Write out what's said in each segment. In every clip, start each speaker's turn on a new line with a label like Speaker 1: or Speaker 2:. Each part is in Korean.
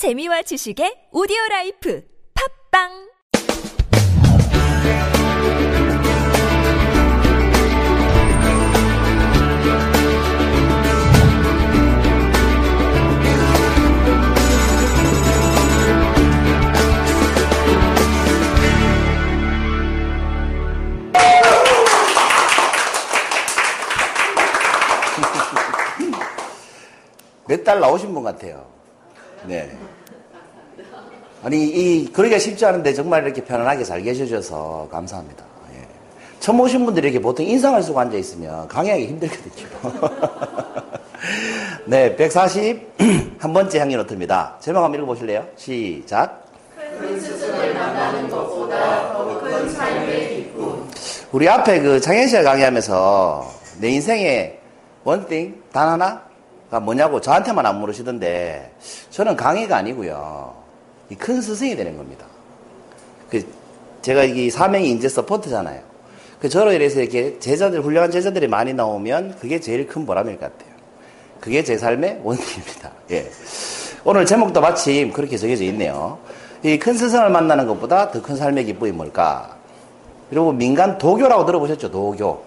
Speaker 1: 재미와 지식의 오디오 라이프 팝빵
Speaker 2: 몇 달 나오신 분 같아요. 네. 아니, 이, 그러기가 쉽지 않은데 정말 이렇게 편안하게 잘 계셔줘서 감사합니다. 예. 처음 오신 분들이 이렇게 보통 인상을 쓰고 앉아있으면 강의하기 힘들거든요. 네, 140, 한 번째 향기 노트입니다. 제목 한번 읽어보실래요? 시작. 우리 앞에 그 장현 씨가 강의하면서 내 인생에 one thing, 단 하나가 뭐냐고 저한테만 안 물으시던데 저는 강의가 아니고요. 이 큰 스승이 되는 겁니다. 그 제가 이 사명이 인재 support잖아요. 그 저로 인해서 이렇게 제자들, 훌륭한 제자들이 많이 나오면 그게 제일 큰 보람일 것 같아요. 그게 제 삶의 원칙입니다. 예. 오늘 제목도 마침 그렇게 정해져 있네요. 이 큰 스승을 만나는 것보다 더 큰 삶의 기쁨이 뭘까? 그리고 민간 도교라고 들어보셨죠? 도교.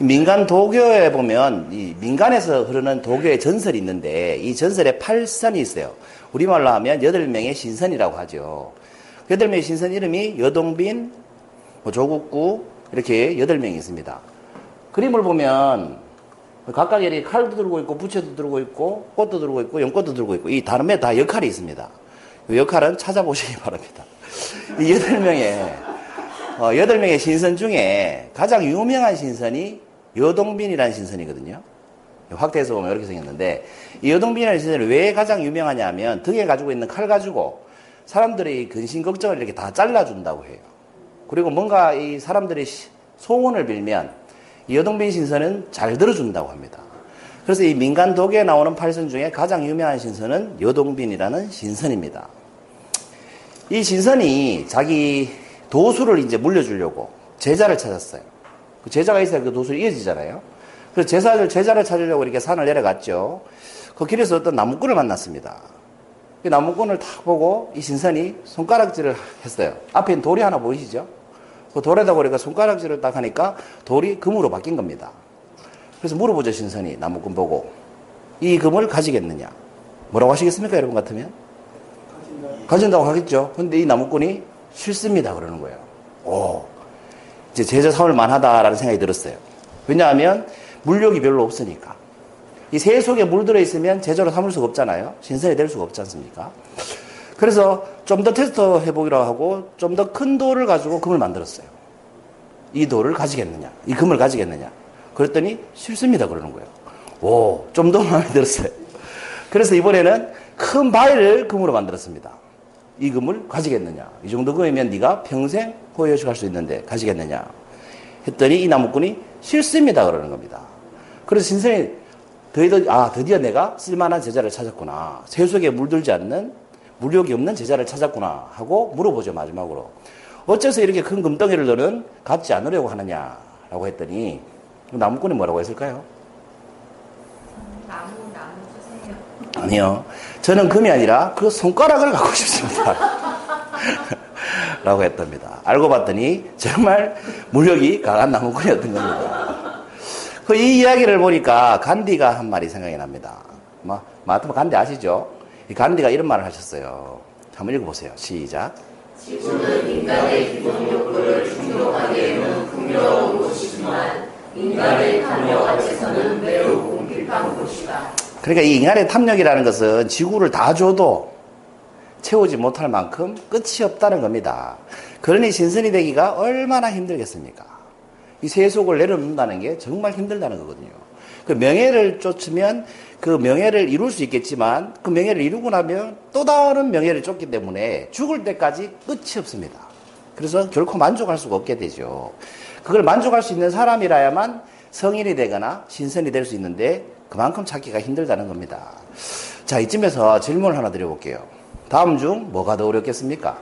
Speaker 2: 민간 도교에 보면 이 민간에서 흐르는 도교의 전설이 있는데 이 전설에 팔선이 있어요. 우리말로 하면 여덟 명의 신선이라고 하죠. 여덟 명의 신선 이름이 여동빈, 뭐 조국구 이렇게 여덟 명이 있습니다. 그림을 보면 각각 이렇게 칼도 들고 있고 부채도 들고 있고 꽃도 들고 있고 연꽃도 들고 있고 이 다름에 다 역할이 있습니다. 그 역할은 찾아보시기 바랍니다. 이 여덟 명의 어, 여덟 명의 신선 중에 가장 유명한 신선이 여동빈이라는 신선이거든요. 확대해서 보면 이렇게 생겼는데 이 여동빈이라는 신선이 왜 가장 유명하냐면 등에 가지고 있는 칼 가지고 사람들의 근심 걱정을 이렇게 다 잘라준다고 해요. 그리고 뭔가 이 사람들이 소원을 빌면 이 여동빈 신선은 잘 들어준다고 합니다. 그래서 이 민간 독에 나오는 팔선 중에 가장 유명한 신선은 여동빈이라는 신선입니다. 이 신선이 자기 도수를 이제 물려주려고 제자를 찾았어요. 그 제자가 있어야 그 도수를 이어지잖아요. 그래서 제자를, 제자를 찾으려고 이렇게 산을 내려갔죠. 그 길에서 어떤 나무꾼을 만났습니다. 그 나무꾼을 탁 보고 이 신선이 손가락질을 했어요. 앞에 돌이 하나 보이시죠? 그 돌에다 보니까 손가락질을 딱 하니까 돌이 금으로 바뀐 겁니다. 그래서 물어보죠, 신선이. 나무꾼 보고. 이 금을 가지겠느냐? 뭐라고 하시겠습니까, 여러분 같으면? 가진다고 하겠죠. 근데 이 나무꾼이 싫습니다. 그러는 거예요. 오. 이제 제자 삼을 만하다라는 생각이 들었어요. 왜냐하면 물욕이 별로 없으니까. 이 새 속에 물 들어 있으면 제자로 삼을 수가 없잖아요. 신선이 될 수가 없지 않습니까? 그래서 좀 더 테스트 해보기로 하고 좀 더 큰 돌을 가지고 금을 만들었어요. 이 돌을 가지겠느냐? 이 금을 가지겠느냐? 그랬더니 싫습니다. 그러는 거예요. 오, 좀 더 마음에 들었어요. 그래서 이번에는 큰 바위를 금으로 만들었습니다. 이 금을 가지겠느냐? 이 정도 금이면 네가 평생 호여식할 수 있는데 가지겠느냐? 했더니 이 나무꾼이 싫습니다. 그러는 겁니다. 그래서 신선이 드디어, 아, 드디어 내가 쓸만한 제자를 찾았구나. 새 속에 물들지 않는 물욕이 없는 제자를 찾았구나 하고 물어보죠, 마지막으로. 어째서 이렇게 큰 금덩이를 너는 갖지 않으려고 하느냐 라고 했더니 나무꾼이 뭐라고 했을까요?
Speaker 3: 나무, 나무 주세요.
Speaker 2: 아니요. 저는 금이 아니라 그 손가락을 갖고 싶습니다. 라고 했답니다. 알고 봤더니 정말 물력이 강한 나무꾼이었던 겁니다. 그 이 이야기를 보니까 간디가 한 말이 생각이 납니다. 뭐, 마하트마 간디 아시죠? 이 간디가 이런 말을 하셨어요. 한번 읽어보세요. 시작.
Speaker 3: 지구는 인간의 기본 욕구를 충족하기에는 풍요로운 곳이지만 인간의 탐욕 앞에서는 매우 공핍한 곳이다.
Speaker 2: 그러니까 이 인간의 탐욕이라는 것은 지구를 다 줘도 채우지 못할 만큼 끝이 없다는 겁니다. 그러니 신선이 되기가 얼마나 힘들겠습니까? 이 세속을 내려놓는다는 게 정말 힘들다는 거거든요. 그 명예를 쫓으면 그 명예를 이룰 수 있겠지만 그 명예를 이루고 나면 또 다른 명예를 쫓기 때문에 죽을 때까지 끝이 없습니다. 그래서 결코 만족할 수가 없게 되죠. 그걸 만족할 수 있는 사람이라야만 성인이 되거나 신선이 될 수 있는데 그만큼 찾기가 힘들다는 겁니다. 자, 이쯤에서 질문을 하나 드려볼게요. 다음 중 뭐가 더 어렵겠습니까?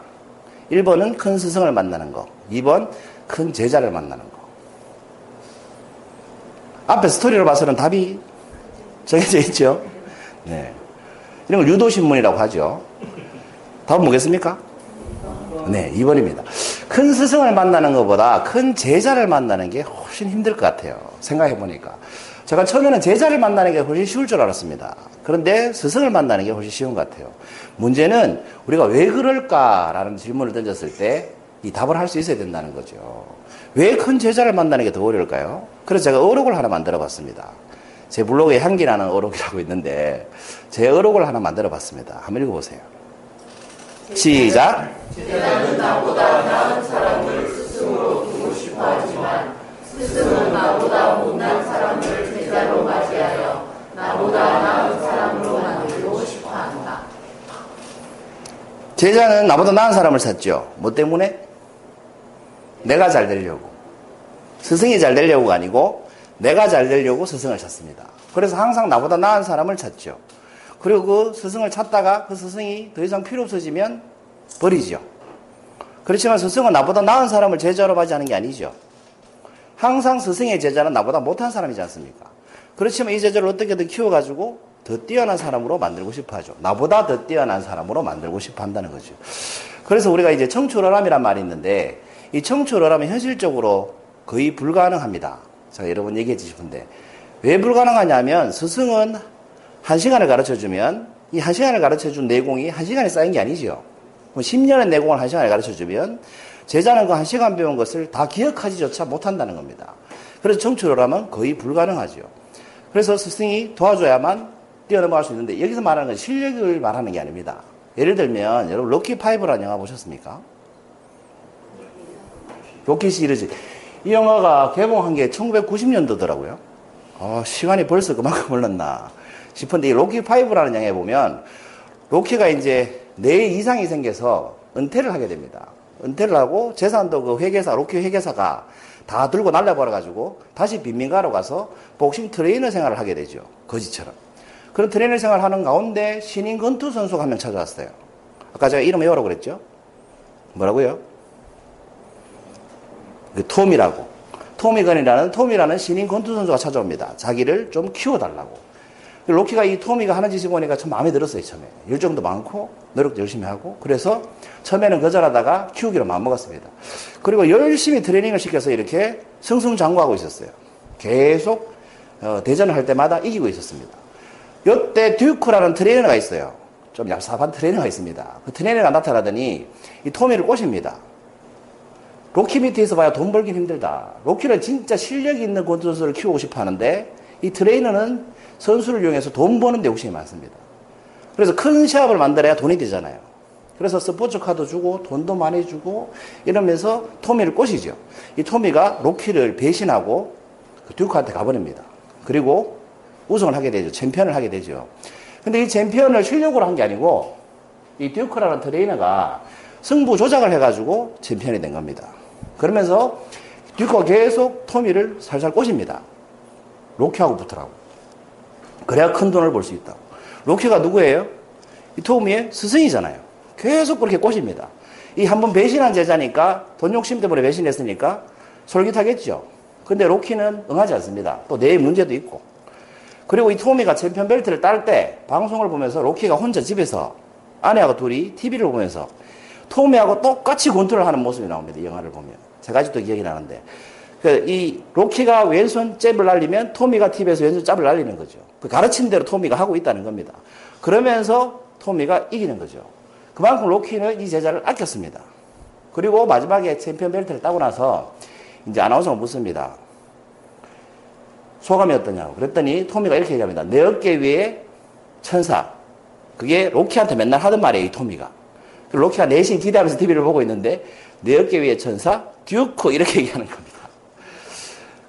Speaker 2: 1번은 큰 스승을 만나는 거. 2번 큰 제자를 만나는 거. 앞에 스토리로 봐서는 답이 정해져 있죠? 네. 이런 걸 유도신문이라고 하죠. 답은 뭐겠습니까? 네, 2번입니다. 큰 스승을 만나는 것보다 큰 제자를 만나는 게 훨씬 힘들 것 같아요. 생각해 보니까. 제가 처음에는 제자를 만나는 게 훨씬 쉬울 줄 알았습니다. 그런데 스승을 만나는 게 훨씬 쉬운 것 같아요. 문제는 우리가 왜 그럴까라는 질문을 던졌을 때 이 답을 할 수 있어야 된다는 거죠. 왜 큰 제자를 만나는 게 더 어려울까요? 그래서 제가 어록을 하나 만들어 봤습니다. 제 블로그에 향기나는 어록이라고 있는데 제 어록을 하나 만들어 봤습니다. 한번 읽어보세요. 시작.
Speaker 3: 제자는 나보다 나은 사람을
Speaker 2: 찾죠. 뭐 때문에? 내가 잘 되려고. 스승이 잘 되려고가 아니고 내가 잘 되려고 스승을 찾습니다. 그래서 항상 나보다 나은 사람을 찾죠. 그리고 그 스승을 찾다가 그 스승이 더 이상 필요 없어지면 버리죠. 그렇지만 스승은 나보다 나은 사람을 제자로 맞이하는 게 아니죠. 항상 스승의 제자는 나보다 못한 사람이지 않습니까? 그렇지만 이 제자를 어떻게든 키워가지고 더 뛰어난 사람으로 만들고 싶어 하죠. 나보다 더 뛰어난 사람으로 만들고 싶어 한다는 거죠. 그래서 우리가 이제 청출어람이란 말이 있는데 이 청출어람은 현실적으로 거의 불가능합니다. 제가 여러 번 얘기해 주시는데 왜 불가능하냐면 스승은 한 시간을 가르쳐 주면 이 한 시간을 가르쳐 준 내공이 한 시간에 쌓인 게 아니죠. 10년의 내공을 한 시간에 가르쳐 주면 제자는 그 한 시간 배운 것을 다 기억하지조차 못한다는 겁니다. 그래서 청출어람은 거의 불가능하죠. 그래서 스승이 도와줘야만 뛰어넘어갈 수 있는데 여기서 말하는 건 실력을 말하는 게 아닙니다. 예를 들면 여러분 로키 five라는 영화 보셨습니까? 로키 시리즈 이 영화가 개봉한 게 1990년도더라고요. 어, 시간이 벌써 그만큼 흘렀나 싶은데 이 로키 five라는 영화에 보면 로키가 이제 뇌 이상이 생겨서 은퇴를 하게 됩니다. 은퇴를 하고 재산도 그 회계사 로키 회계사가 다 들고 날려버려 가지고 다시 빈민가로 가서 복싱 트레이너 생활을 하게 되죠. 거지처럼. 그런 트레이너 생활을 하는 가운데 신인 권투 선수가 한 명 찾아왔어요. 아까 제가 이름 외우라고 그랬죠? 뭐라고요? 그 토미라고. 토미 건이라는 토미라는 신인 권투 선수가 찾아옵니다. 자기를 좀 키워달라고. 로키가 이 토미가 하는 짓이 보니까 참 마음에 들었어요, 처음에. 열정도 많고, 노력도 열심히 하고. 그래서 처음에는 거절하다가 키우기로 마음먹었습니다. 그리고 열심히 트레이닝을 시켜서 이렇게 승승장구하고 있었어요. 계속 어, 대전을 할 때마다 이기고 있었습니다. 이때 듀크라는 트레이너가 있어요. 좀 얍삽한 트레이너가 있습니다. 그 트레이너가 나타나더니 이 토미를 꼬십니다. 로키 밑에서 봐야 돈 벌긴 힘들다. 로키는 진짜 실력 있는 권투 선수를 키우고 싶어 하는데 이 트레이너는 선수를 이용해서 돈 버는 데 욕심이 많습니다. 그래서 큰 시합을 만들어야 돈이 되잖아요. 그래서 스포츠카도 주고 돈도 많이 주고 이러면서 토미를 꼬시죠. 이 토미가 로키를 배신하고 그 듀크한테 가버립니다. 그리고 우승을 하게 되죠. 챔피언을 하게 되죠. 근데 이 챔피언을 실력으로 한 게 아니고 이 듀크라는 트레이너가 승부 조작을 해가지고 챔피언이 된 겁니다. 그러면서 듀크가 계속 토미를 살살 꼬십니다. 로키하고 붙으라고. 그래야 큰 돈을 벌 수 있다고. 로키가 누구예요? 이 토미의 스승이잖아요. 계속 그렇게 꼬십니다. 이 한 번 배신한 제자니까 돈 욕심 때문에 배신했으니까 솔깃하겠죠. 근데 로키는 응하지 않습니다. 또 뇌 문제도 있고. 그리고 이 토미가 챔피언 벨트를 딸 때 방송을 보면서 로키가 혼자 집에서 아내하고 둘이 TV를 보면서 토미하고 똑같이 권투를 하는 모습이 나옵니다. 이 영화를 보면. 제가 아직도 기억이 나는데. 그이 로키가 왼손 잽을 날리면 토미가 TV에서 왼손 짭을 날리는 거죠. 그 가르친 대로 토미가 하고 있다는 겁니다. 그러면서 토미가 이기는 거죠. 그만큼 로키는 이 제자를 아꼈습니다. 그리고 마지막에 챔피언 벨트를 따고 나서 이제 아나운서가 묻습니다. 소감이 어떠냐고. 그랬더니 토미가 이렇게 얘기합니다. 내 어깨 위에 천사. 그게 로키한테 맨날 하던 말이에요, 이 토미가. 로키가 내심 기대하면서 TV를 보고 있는데 내 어깨 위에 천사, 듀크 이렇게 얘기하는 겁니다.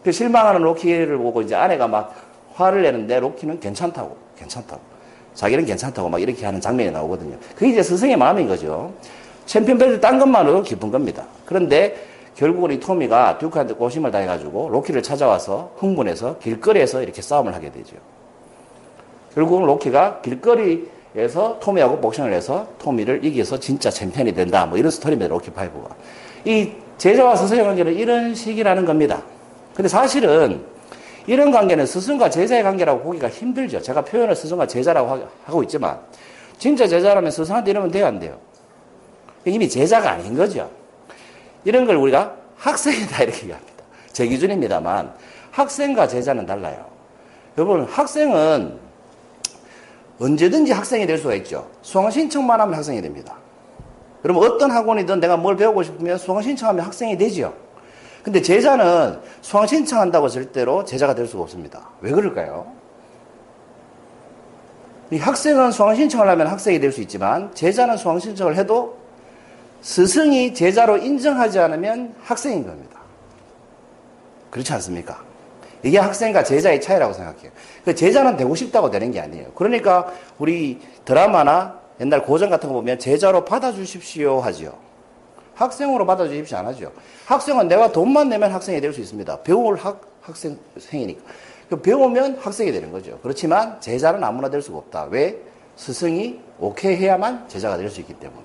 Speaker 2: 그 실망하는 로키를 보고 이제 아내가 막 화를 내는데 로키는 괜찮다고, 괜찮다고. 자기는 괜찮다고 막 이렇게 하는 장면이 나오거든요. 그게 이제 스승의 마음인 거죠. 챔피언 벨트 딴 것만으로 기쁜 겁니다. 그런데 결국은 이 토미가 듀크한테 꼬임을 당해가지고 로키를 찾아와서 흥분해서 길거리에서 이렇게 싸움을 하게 되죠. 결국은 로키가 길거리에서 토미하고 복싱을 해서 토미를 이겨서 진짜 챔피언이 된다. 뭐 이런 스토리입니다. 로키 five가. 이 제자와 스승의 관계는 이런 식이라는 겁니다. 근데 사실은 이런 관계는 스승과 제자의 관계라고 보기가 힘들죠. 제가 표현을 스승과 제자라고 하고 있지만 진짜 제자라면 스승한테 이러면 돼요, 안 돼요? 이미 제자가 아닌 거죠. 이런 걸 우리가 학생이다 이렇게 얘기합니다. 제 기준입니다만 학생과 제자는 달라요. 여러분 학생은 언제든지 학생이 될 수가 있죠. 수강 신청만 하면 학생이 됩니다. 그러면 어떤 학원이든 내가 뭘 배우고 싶으면 수강 신청하면 학생이 되지요. 근데 제자는 수강 신청한다고 절대로 제자가 될 수가 없습니다. 왜 그럴까요? 이 학생은 수강 신청을 하면 학생이 될 수 있지만 제자는 수강 신청을 해도 스승이 제자로 인정하지 않으면 학생인 겁니다. 그렇지 않습니까? 이게 학생과 제자의 차이라고 생각해요. 그 제자는 되고 싶다고 되는 게 아니에요. 그러니까 우리 드라마나 옛날 고전 같은 거 보면 제자로 받아주십시오 하지요. 학생으로 받아주십시오 안 하죠. 학생은 내가 돈만 내면 학생이 될 수 있습니다. 배울 학, 학생 생이니까. 그 배우면 학생이 되는 거죠. 그렇지만 제자는 아무나 될 수가 없다. 왜? 스승이 오케이 해야만 제자가 될 수 있기 때문에.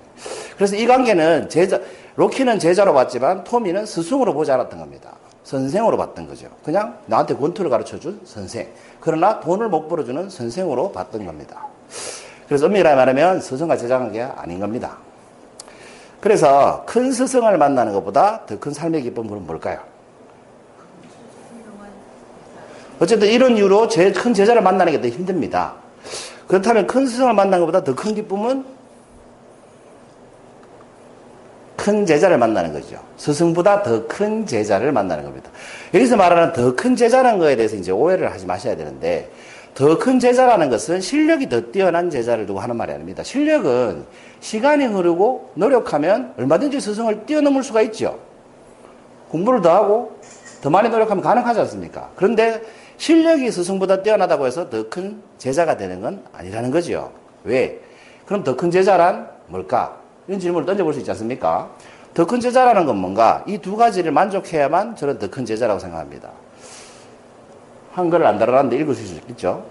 Speaker 2: 그래서 이 관계는 제자, 로키는 제자로 봤지만 토미는 스승으로 보지 않았던 겁니다. 선생으로 봤던 거죠. 그냥 나한테 권투를 가르쳐 준 선생. 그러나 돈을 못 벌어주는 선생으로 봤던 겁니다. 그래서 엄밀히 말하면 스승과 제자 관계가 아닌 겁니다. 그래서 큰 스승을 만나는 것보다 더 큰 삶의 기쁨은 뭘까요? 어쨌든 이런 이유로 제일 큰 제자를 만나는 게 더 힘듭니다. 그렇다면 큰 스승을 만나는 것보다 더 큰 기쁨은 큰 제자를 만나는 거죠. 스승보다 더 큰 제자를 만나는 겁니다. 여기서 말하는 더 큰 제자라는 거에 대해서 이제 오해를 하지 마셔야 되는데, 더 큰 제자라는 것은 실력이 더 뛰어난 제자를 두고 하는 말이 아닙니다. 실력은 시간이 흐르고 노력하면 얼마든지 스승을 뛰어넘을 수가 있죠. 공부를 더 하고 더 많이 노력하면 가능하지 않습니까? 그런데 실력이 스승보다 뛰어나다고 해서 더 큰 제자가 되는 건 아니라는 거죠. 왜? 그럼 더 큰 제자란 뭘까? 이런 질문을 던져볼 수 있지 않습니까? 더 큰 제자라는 건 뭔가? 이 두 가지를 만족해야만 저는 더 큰 제자라고 생각합니다. 한글을 안 달아놨는데 읽을 수 있겠죠?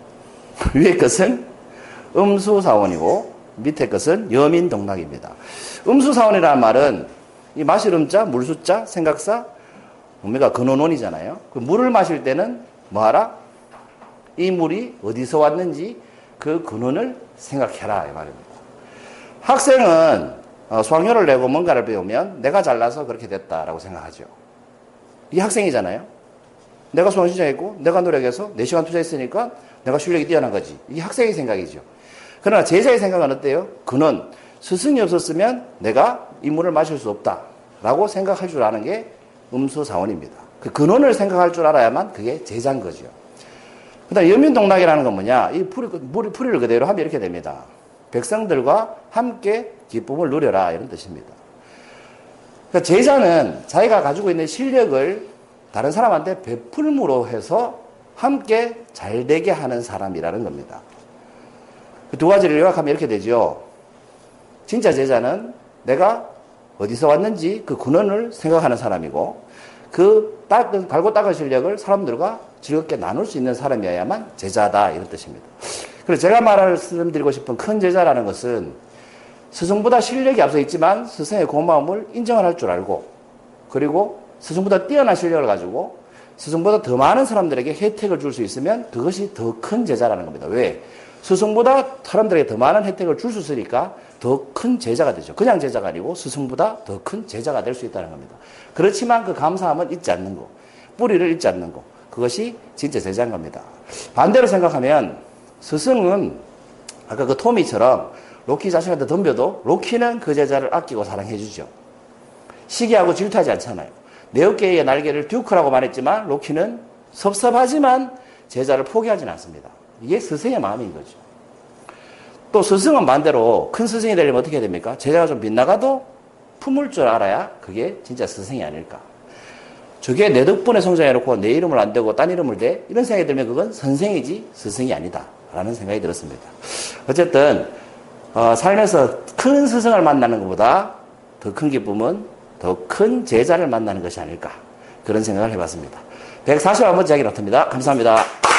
Speaker 2: 위의 것은 음수사원이고 밑에 것은 여민동락입니다. 음수사원이라는 말은 이 마실 음자, 물수자, 생각사, 우리가 근원원이잖아요. 그 물을 마실 때는 뭐하라? 이 물이 어디서 왔는지 그 근원을 생각해라 이 말입니다. 학생은 어, 수학료를 내고 뭔가를 배우면 내가 잘나서 그렇게 됐다라고 생각하죠. 이 학생이잖아요. 내가 수학 신청했고 내가 노력해서 4시간 투자했으니까 내가 실력이 뛰어난 거지. 이게 학생의 생각이죠. 그러나 제자의 생각은 어때요? 그는 스승이 없었으면 내가 이 물을 마실 수 없다 라고 생각할 줄 아는 게 음수사원입니다. 그 근원을 생각할 줄 알아야만 그게 제자인 거죠. 그 다음 여민동락이라는 건 뭐냐? 이 풀이, 물이 풀이를 그대로 하면 이렇게 됩니다. 백성들과 함께 기쁨을 누려라 이런 뜻입니다. 그러니까 제자는 자기가 가지고 있는 실력을 다른 사람한테 베풀므로 해서 함께 잘 되게 하는 사람이라는 겁니다. 그 두 가지를 요약하면 이렇게 되죠. 진짜 제자는 내가 어디서 왔는지 그 근원을 생각하는 사람이고 그 닦은, 갈고 닦은 실력을 사람들과 즐겁게 나눌 수 있는 사람이어야만 제자다 이런 뜻입니다. 그래서 제가 말씀드리고 싶은 큰 제자라는 것은 스승보다 실력이 앞서 있지만 스승의 고마움을 인정을 할줄 알고 그리고 스승보다 뛰어난 실력을 가지고 스승보다 더 많은 사람들에게 혜택을 줄 수 있으면 그것이 더 큰 제자라는 겁니다. 왜? 스승보다 사람들에게 더 많은 혜택을 줄 수 있으니까 더 큰 제자가 되죠. 그냥 제자가 아니고 스승보다 더 큰 제자가 될 수 있다는 겁니다. 그렇지만 그 감사함은 잊지 않는 거, 뿌리를 잊지 않는 거, 그것이 진짜 제자인 겁니다. 반대로 생각하면 스승은 아까 그 토미처럼 로키 자신한테 덤벼도 로키는 그 제자를 아끼고 사랑해 주죠. 시기하고 질투하지 않잖아요. 내 어깨의 날개를 듀크라고 말했지만 로키는 섭섭하지만 제자를 포기하지는 않습니다. 이게 스승의 마음인 거죠. 또 스승은 반대로 큰 스승이 되려면 어떻게 해야 됩니까? 제자가 좀 빗나가도 품을 줄 알아야 그게 진짜 스승이 아닐까. 저게 내 덕분에 성장해놓고 내 이름을 안 대고 딴 이름을 대? 이런 생각이 들면 그건 선생이지 스승이 아니다. 라는 생각이 들었습니다. 어쨌든, 어, 살면서 큰 스승을 만나는 것보다 더 큰 기쁨은 더 큰 제자를 만나는 것이 아닐까. 그런 생각을 해봤습니다. 140번째 이야기 나옵니다. 감사합니다.